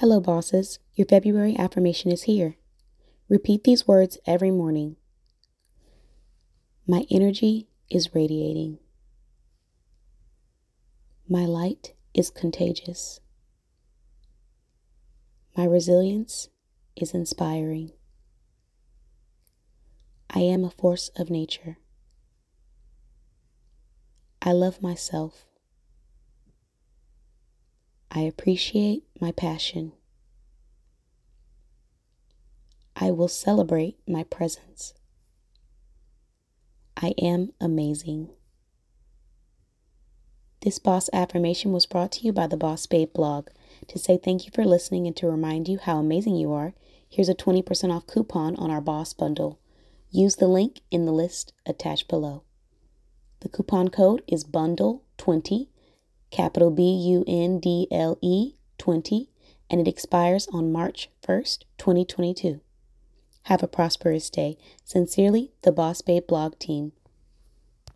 Hello, bosses. Your February affirmation is here. Repeat these words every morning. My energy is radiating. My light is contagious. My resilience is inspiring. I am a force of nature. I love myself. I appreciate my passion. I will celebrate my presence. I am amazing. This boss affirmation was brought to you by the Boss Babe blog. To say thank you for listening and to remind you how amazing you are, here's a 20% off coupon on our Boss bundle. Use the link in the list attached below. The coupon code is BUNDLE20, capital B U N D L E 20, and it expires on March 1st, 2022. Have a prosperous day. Sincerely, the Boss Babe blog team.